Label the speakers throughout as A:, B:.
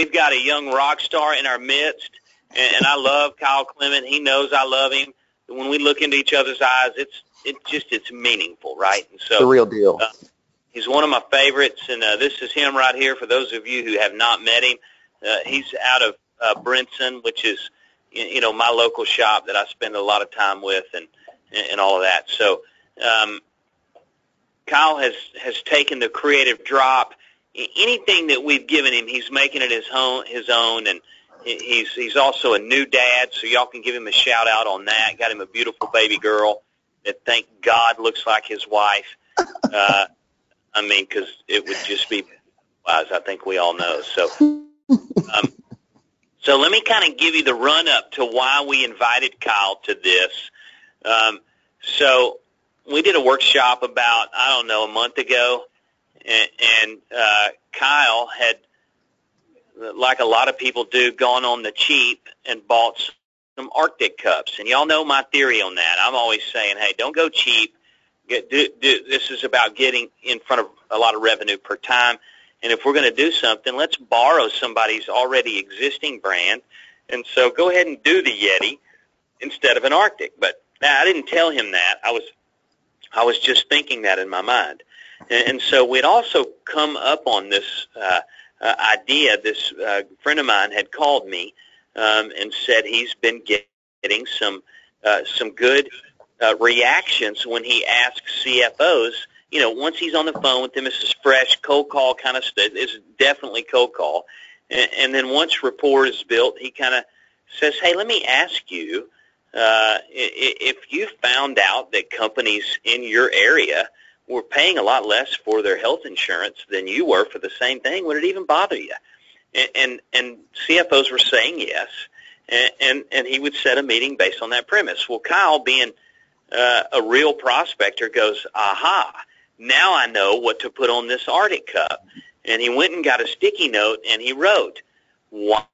A: we've got a young rock star in our midst, and, and I love Kyle Clement. He knows I love him. When we look into each other's eyes, it's it just it's meaningful, right? And so
B: the real deal.
A: Uh, he's one of my favorites, and uh, this is him right here. For those of you who have not met him, uh, he's out of uh, Brinson, which is you know my local shop that I spend a lot of time with, and and all of that. So um, Kyle has has taken the creative drop. Anything that we've given him, he's making it his own. His own, and he's he's also a new dad, so y'all can give him a shout out on that. Got him a beautiful baby girl that, thank God, looks like his wife. Uh, I mean, because it would just be wise. I think we all know. So, um, so let me kind of give you the run up to why we invited Kyle to this. Um, so we did a workshop about I don't know a month ago, and, uh, Kyle had, like a lot of people do, gone on the cheap and bought some RTIC cups. And y'all know my theory on that. I'm always saying, hey, don't go cheap. Get, do, do, this is about getting in front of a lot of revenue per time. And if we're going to do something, let's borrow somebody's already existing brand. And so go ahead and do the Yeti instead of an RTIC. But now I didn't tell him that. I was I was just thinking that in my mind. And, and so we'd also come up on this uh, uh, idea. This uh, friend of mine had called me um, and said he's been getting some uh, some good uh, reactions when he asks CFOs. You know, once he's on the phone with them, this is fresh cold call kind of stuff. It's definitely cold call. And, and then once rapport is built, he kind of says, "Hey, let me ask you." Uh, if you found out that companies in your area were paying a lot less for their health insurance than you were for the same thing, would it even bother you? And and, and CFOs were saying yes, and, and and he would set a meeting based on that premise. Well, Kyle, being uh, a real prospector, goes, aha, now I know what to put on this RTIC cup. And he went and got a sticky note and he wrote, why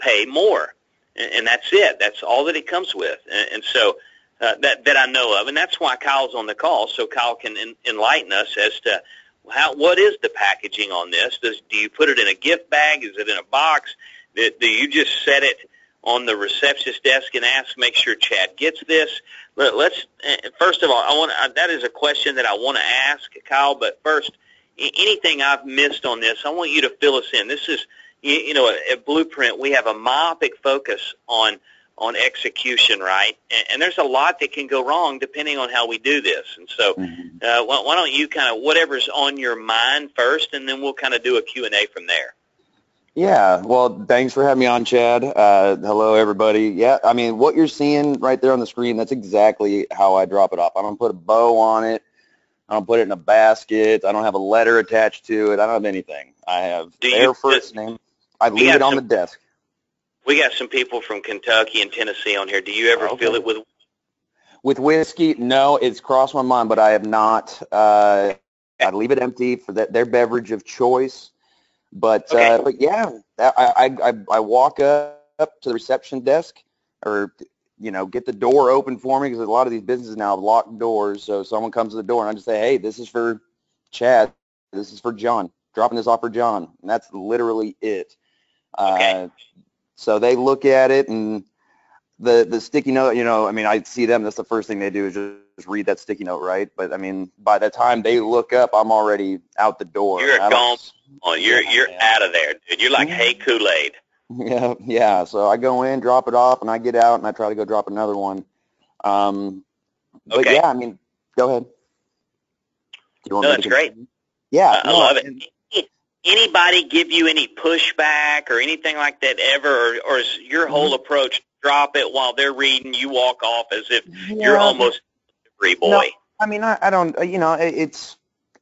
A: pay more? and, and that's it. That's all that it comes with. And, and so uh, that that I know of, and that's why Kyle's on the call, so Kyle can en- enlighten us as to how what is the packaging on this. Does do you put it in a gift bag? Is it in a box? Do, do you just set it on the receptionist desk and ask, make sure Chad gets this? Let, let's uh, first of all, I want that is a question that I want to ask Kyle. But first, anything I've missed on this, I want you to fill us in. This is you, you know, at Blueprint, we have a myopic focus on on execution, right? And, and there's a lot that can go wrong depending on how we do this. And so, mm-hmm. uh, why, why don't you kind of whatever's on your mind first, and then we'll kind of do a Q and A from there.
B: Yeah, well, thanks for having me on, Chad. Uh, hello, everybody. Yeah, I mean, what you're seeing right there on the screen, that's exactly how I drop it off. I don't put a bow on it. I don't put it in a basket. I don't have a letter attached to it. I don't have anything. I have do their first name. I leave it on some, the desk.
A: We got some people from Kentucky and Tennessee on here. Do you ever okay. fill it with?
B: With whiskey, no. It's crossed my mind, but I have not. Uh, I leave it empty for that, their beverage of choice. But okay. uh, but yeah, I, I I walk up to the reception desk, or you know, get the door open for me because a lot of these businesses now have locked doors. So someone comes to the door and I just say, hey, this is for Chad. This is for John. Dropping this off for John, and that's literally it.
A: Okay. Uh,
B: so they look at it and the the sticky note, you know, I mean, I see them. That's the first thing they do is just read that sticky note, right? But I mean, by the time they look up, I'm already out the door.
A: You're gone. Oh, you're you're yeah. out of there, dude. You're like hey Kool Aid.
B: Yeah, yeah. So I go in, drop it off, and I get out, and I try to go drop another one. Um, but
A: okay.
B: yeah, I mean, go ahead.
A: no, that's great.
B: Yeah,
A: I
B: no,
A: love it anybody give you any pushback or anything like that ever, or, or is your whole mm-hmm. approach drop it while they're reading, you walk off as if yeah. you're almost free boy? No,
B: I mean, I, I don't, you know, it's,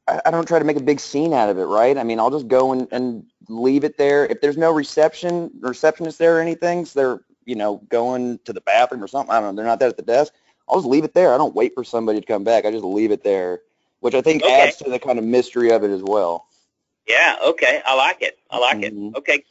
B: I, I don't try to make a big scene out of it, right? I mean, I'll just go and, and leave it there. If there's no reception, receptionist there or anything, so they're, you know, going to the bathroom or something, I don't know, they're not there at the desk, I'll just leave it there. I don't wait for somebody to come back. I just leave it there, which I think okay. adds to the kind of mystery of it as well.
A: Yeah. Okay. I like it. I like mm-hmm. it. Okay.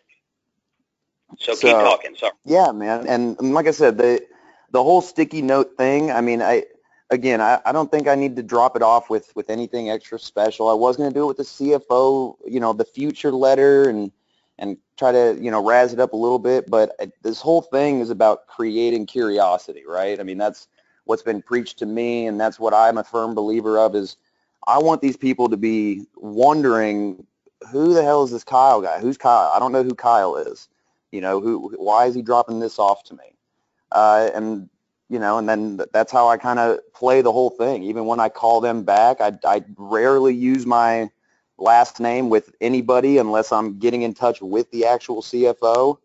A: So, so, keep talking. Sorry.
B: Yeah, man. And like I said, the the whole sticky note thing. I mean, I again, I, I don't think I need to drop it off with with anything extra special. I was going to do it with the CFO, you know, the future letter and and try to you know razz it up a little bit. But uh, this whole thing is about creating curiosity, right? I mean, that's what's been preached to me, and that's what I'm a firm believer of. Is I want these people to be wondering who the hell is this Kyle guy? Who's Kyle? I don't know who Kyle is. You know, who? Why is he dropping this off to me? Uh, and you know, and then that's how I kind of play the whole thing. Even when I call them back, I, I rarely use my last name with anybody unless I'm getting in touch with the actual CFO.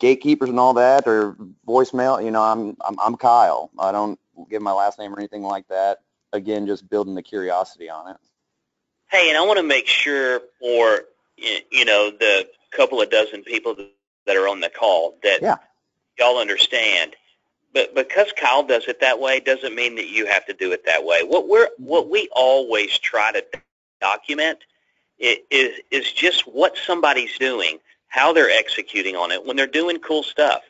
B: Gatekeepers and all that, or voicemail. You know, I'm I'm, I'm Kyle. I don't give my last name or anything like that. Again, just building the curiosity on it.
A: Hey, and I want to make sure for you know the couple of dozen people that are on the call that
B: yeah.
A: y'all understand. But because Kyle does it that way doesn't mean that you have to do it that way. What we're what we always try to document is is just what somebody's doing, how they're executing on it when they're doing cool stuff.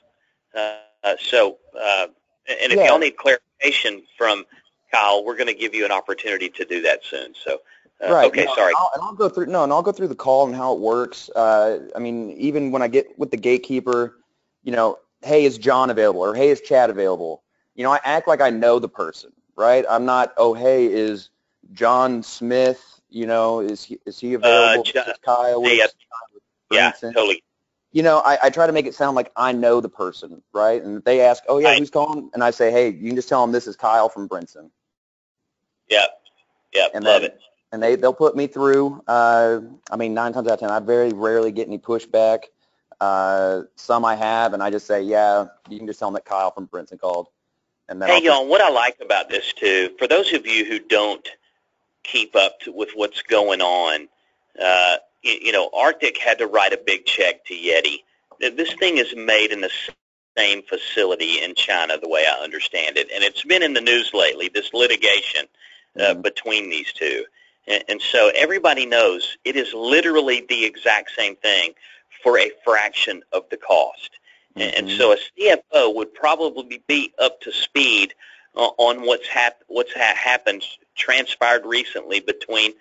A: Uh, so, uh, and if yeah. y'all need clarification from Kyle, we're going to give you an opportunity to do that soon. So.
B: Right.
A: Okay.
B: No,
A: sorry.
B: And I'll, and I'll, go through. No, and I'll go through the call and how it works. Uh, I mean, even when I get with the gatekeeper, you know, hey, is John available or hey, is Chad available? You know, I act like I know the person, right? I'm not. Oh, hey, is John Smith? You know, is he is he uh, available? Uh,
A: John,
B: Kyle?
A: Yeah, yeah, totally.
B: You know, I, I try to make it sound like I know the person, right? And they ask, oh yeah, right. who's calling? And I say, hey, you can just tell them this is Kyle from Brinson.
A: Yeah, yeah,
B: and
A: love
B: then,
A: it
B: and they they'll put me through. Uh, I mean, nine times out of ten, I very rarely get any pushback. Uh, some I have, and I just say, yeah, you can just tell them that Kyle from Brinson called.
A: And then hey, y'all, what I like about this too, for those of you who don't keep up to, with what's going on, uh, you, you know, RTIC had to write a big check to Yeti. This thing is made in the same facility in China, the way I understand it, and it's been in the news lately. This litigation uh, mm-hmm. between these two. And, so everybody knows it is literally the exact same thing for a fraction of the cost. Mm-hmm. And so a CFO would probably be up to speed uh, on what's hap- what's ha- happened, transpired recently between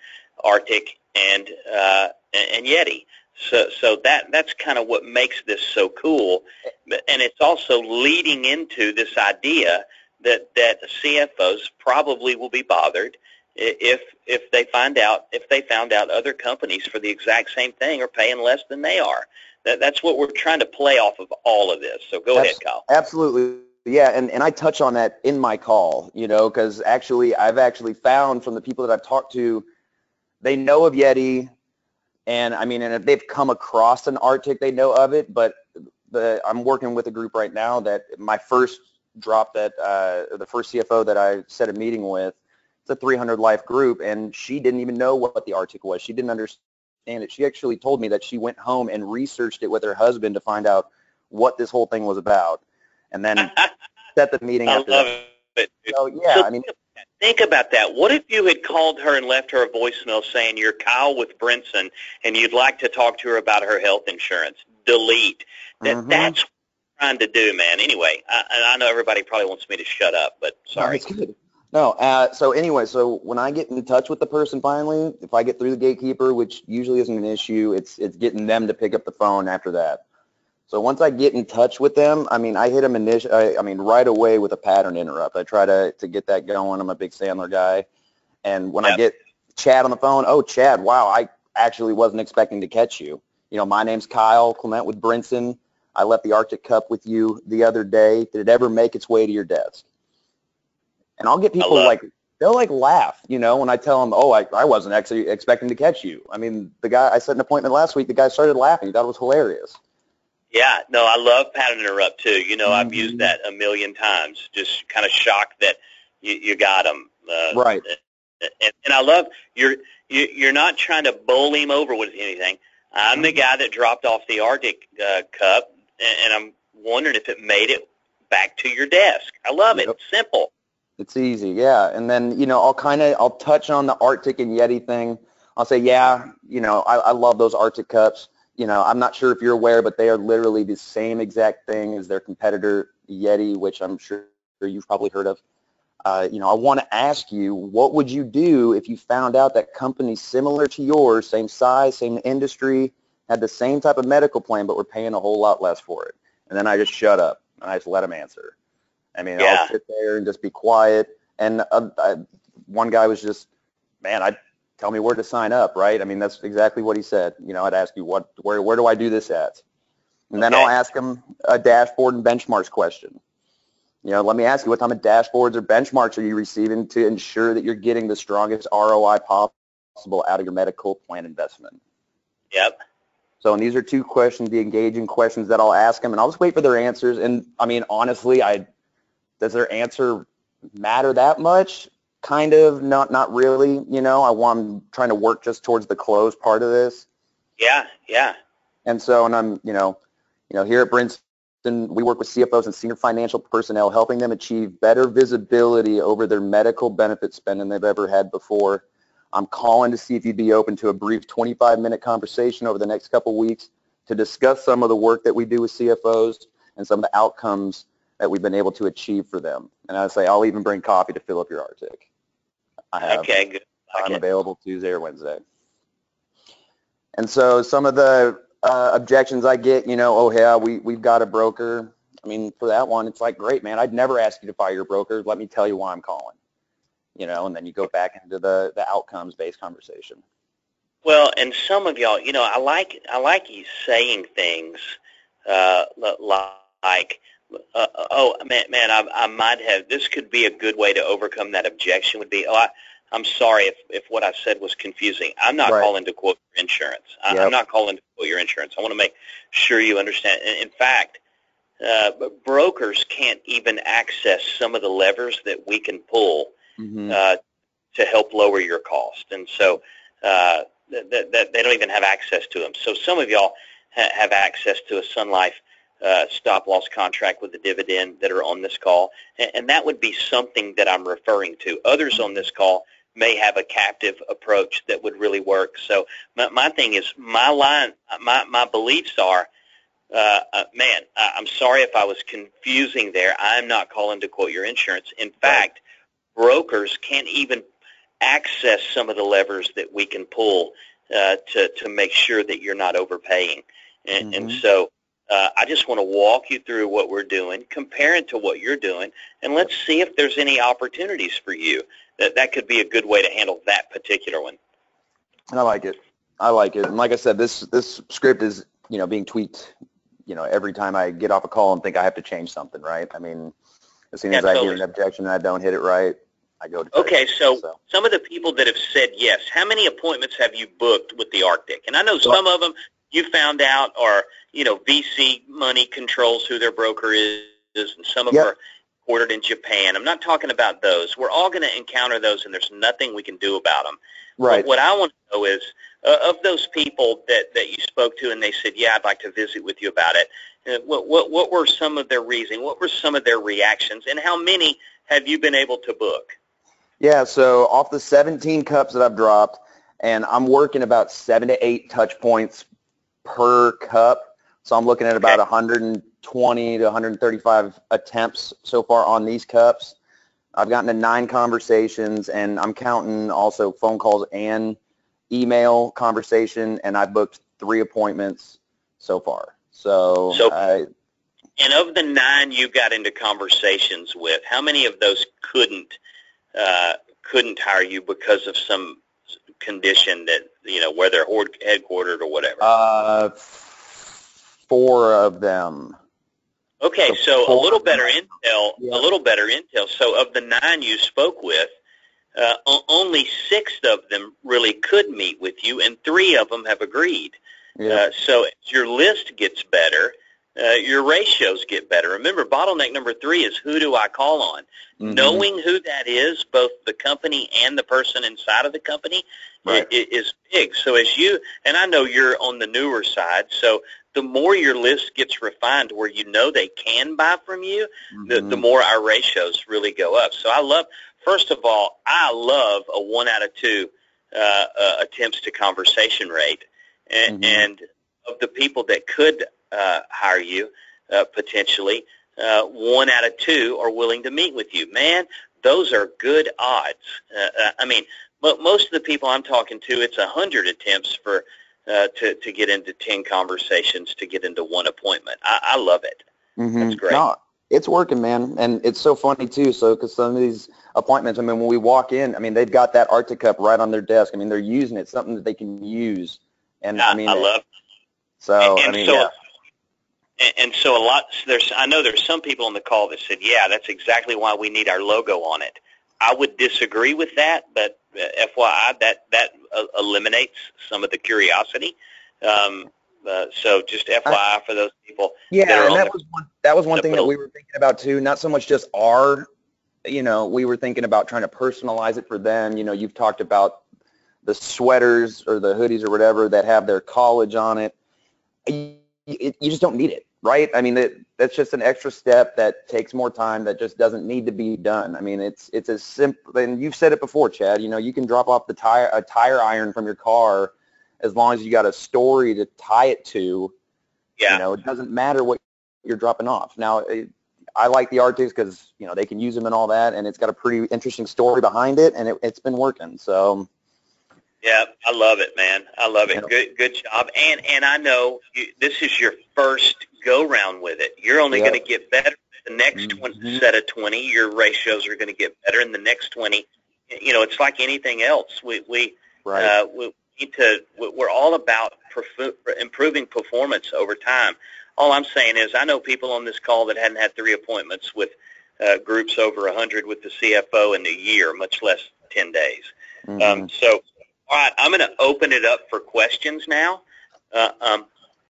A: RTIC and uh, and Yeti. So so that that's kind of what makes this so cool, and it's also leading into this idea that that CFOs probably will be bothered if if they find out if they found out other companies for the exact same thing are paying less than they are. That, that's what we're trying to play off of all of this. So go ahead, Kyle.
B: Absolutely. Yeah, and, and I touch on that in my call, you know, because actually I've actually found from the people that I've talked to, they know of Yeti, and I mean, and if they've come across an RTIC, they know of it. But the, I'm working with a group right now that my first drop that uh, the first CFO that I set a meeting with it's a 300 life group, and she didn't even know what the RTIC was. She didn't understand it. She actually told me that she went home and researched it with her husband to find out what this whole thing was about, and then set the meeting
A: I
B: after
A: love
B: that.
A: It.
B: So yeah,
A: so
B: I mean,
A: think about that. What if you had called her and left her a voicemail saying you're Kyle with Brinson and you'd like to talk to her about her health insurance? Delete. That mm-hmm. that's what I'm trying to do, man. Anyway, I, I know everybody probably wants me to shut up, but sorry.
B: No. No. Uh, so anyway, so when I get in touch with the person finally, if I get through the gatekeeper, which usually isn't an issue, it's it's getting them to pick up the phone after that. So once I get in touch with them, I mean, I hit them initially, I, I mean, right away with a pattern interrupt. I try to, to get that going. I'm a big Sandler guy. And when yep. I get Chad on the phone, oh, Chad, wow, I actually wasn't expecting to catch you. You know, my name's Kyle Clement with Brinson. I left the RTIC Cup with you the other day. Did it ever make its way to your desk? And I'll get people like they'll like laugh, you know, when I tell them, oh, I, I wasn't actually expecting to catch you. I mean, the guy I set an appointment last week. The guy started laughing. He thought it was hilarious.
A: Yeah, no, I love pattern interrupt too. You know, mm-hmm. I've used that a million times. Just kind of shocked that you, you got him.
B: Uh, right.
A: And, and I love you're you, you're not trying to bowl him over with anything. I'm the mm-hmm. guy that dropped off the RTIC uh, Cup, and, and I'm wondering if it made it back to your desk. I love yep. it. Simple.
B: It's easy, yeah. And then, you know, I'll kind of, I'll touch on the RTIC and Yeti thing. I'll say, yeah, you know, I, I love those RTIC cups. You know, I'm not sure if you're aware, but they are literally the same exact thing as their competitor Yeti, which I'm sure you've probably heard of. Uh, you know, I want to ask you, what would you do if you found out that companies similar to yours, same size, same industry, had the same type of medical plan, but were paying a whole lot less for it. And then I just shut up and I just let them answer. I mean, yeah. I'll sit there and just be quiet. And uh, I, one guy was just, man, I tell me where to sign up, right? I mean, that's exactly what he said. You know, I'd ask you what, where, where do I do this at? And then I'll ask him a dashboard and benchmarks question. You know, let me ask you, what type of dashboards or benchmarks are you receiving to ensure that you're getting the strongest ROI possible out of your medical plan investment?
A: Yep.
B: So, and these are two questions, the engaging questions that I'll ask them, and I'll just wait for their answers. And I mean, honestly, I does their answer matter that much? Kind of, not not really. You know, I want I'm trying to work just towards the close part of this.
A: Yeah, yeah.
B: And so, and I'm, you know, you know, here at Brinson, we work with CFOs and senior financial personnel, helping them achieve better visibility over their medical benefit spend than they've ever had before. I'm calling to see if you'd be open to a brief 25-minute conversation over the next couple weeks to discuss some of the work that we do with CFOs and some of the outcomes that we've been able to achieve for them. And I say I'll even bring coffee to fill up your RTIC.
A: I have okay, good.
B: I'm available Tuesday or Wednesday. And so some of the uh, objections I get, you know, oh yeah, we we've got a broker. I mean, for that one, it's like, great, man. I'd never ask you to fire your broker. Let me tell you why I'm calling. You know, and then you go back into the the outcomes based conversation.
A: Well, and some of y'all, you know, I like I like you saying things uh, like, uh, oh man, man, I, I might have. This could be a good way to overcome that objection. Would be, oh, I, I'm sorry if, if what I said was confusing. I'm not right. calling to quote your insurance. I, yep. I'm not calling to quote your insurance. I want to make sure you understand. In, in fact, uh, brokers can't even access some of the levers that we can pull mm-hmm. uh, to help lower your cost. And so uh, th- th- they don't even have access to them. So some of y'all ha- have access to a Sun Life uh, stop loss contract with a dividend that are on this call, and, and that would be something that I'm referring to. Others on this call may have a captive approach that would really work. So my, my thing is, my line, my my beliefs are, uh, uh, man, I, I'm sorry if I was confusing there. I'm not calling to quote your insurance. In fact, brokers can't even access some of the levers that we can pull uh, to to make sure that you're not overpaying. And, mm-hmm. and so uh, I just want to walk you through what we're doing, compare it to what you're doing, and let's see if there's any opportunities for you. That that could be a good way to handle that particular one.
B: And I like it. I like it. And like I said, this this script is you know being tweaked. You know, every time I get off a call and think I have to change something, right? I mean, as soon as yeah, I totally. hear an objection and I don't hit it right, I go to.
A: Okay, so, so, some of the people that have said yes, how many appointments have you booked with the RTIC? And I know some of them you found out are you know VC money controls who their broker is, and some of yep. them are ordered in Japan. I'm not talking about those. We're all going to encounter those, and there's nothing we can do about them.
B: Right.
A: But what I want to know is, uh, of those people that, that you spoke to, and they said, "Yeah, I'd like to visit with you about it." Uh, what, what what were some of their reasoning? What were some of their reactions? And how many have you been able to book?
B: Yeah. So off the 17 cups that I've dropped, and I'm working about seven to eight touch points per cup. So I'm looking at about okay. 120 to 135 attempts so far on these cups. I've gotten to nine conversations, and I'm counting also phone calls and email conversation, and I booked three appointments so far. So,
A: so I, and of the nine you got into conversations with, how many of those couldn't uh, couldn't hire you because of some condition that you know where they're headquartered or whatever?
B: Uh, four of them.
A: Okay, so, so a little better intel. Yeah. A little better intel. So of the nine you spoke with, uh, only six of them really could meet with you, and three of them have agreed. Yeah. Uh, so as your list gets better, uh, your ratios get better. Remember, bottleneck number three is who do I call on? Mm-hmm. Knowing who that is, both the company and the person inside of the company, right. is big. So as you, and I know you're on the newer side, so the more your list gets refined where you know they can buy from you, mm-hmm. the, the mm-hmm. more our ratios really go up. So I love, first of all, I love a one out of two uh, uh, attempts to conversation rate. And, mm-hmm. and of the people that could uh, hire you uh, potentially. Uh, one out of two are willing to meet with you. Man, those are good odds. Uh, uh I mean, but most of the people I'm talking to, it's a hundred attempts for uh, to to get into ten conversations to get into one appointment. I, I love it.
B: Mm-hmm.
A: That's great.
B: No, it's working, man, and it's so funny too. So because some of these appointments, I mean, when we walk in, I mean, they've got that RTIC Cup right on their desk. I mean, they're using it, something that they can use, and I,
A: I
B: mean,
A: I love.
B: so
A: and,
B: I mean,
A: so,
B: yeah.
A: And, and so a lot. There's I know there's some people on the call that said, yeah, that's exactly why we need our logo on it. I would disagree with that, but uh, FYI, that that uh, eliminates some of the curiosity. Um, uh, so just FYI for those people.
B: Yeah,
A: that
B: and that was one that was one thing that we were thinking about too. Not so much just our, you know, we were thinking about trying to personalize it for them. You know, you've talked about the sweaters or the hoodies or whatever that have their college on it. You, it, you just don't need it, right? I mean, that that's just an extra step that takes more time that just doesn't need to be done. I mean, it's it's as simple. And you've said it before, Chad. You know, you can drop off the tire a tire iron from your car as long as you got a story to tie it to.
A: yeah.
B: You know, it doesn't matter what you're dropping off. Now, it, I like the RTICs because you know they can use them and all that, and it's got a pretty interesting story behind it, and it, it's been working. So
A: Yeah, I love it, man. I love it.
B: Yeah.
A: Good, good job. And and I know you, this is your first go round with it. You're only
B: Yeah.
A: going to get better. The next one
B: Mhm.
A: set of twenty, your ratios are going to get better. In the next twenty, you know, it's like anything else. We we uh, we need to. we- We're all about perfu- improving performance over time. All I'm saying is, I know people on this call that hadn't had three appointments with uh, groups over a 100 with the CFO in a year, much less 10 days.
B: Mhm.
A: Um, so, all right, I'm going to open it up for questions now. Uh, um,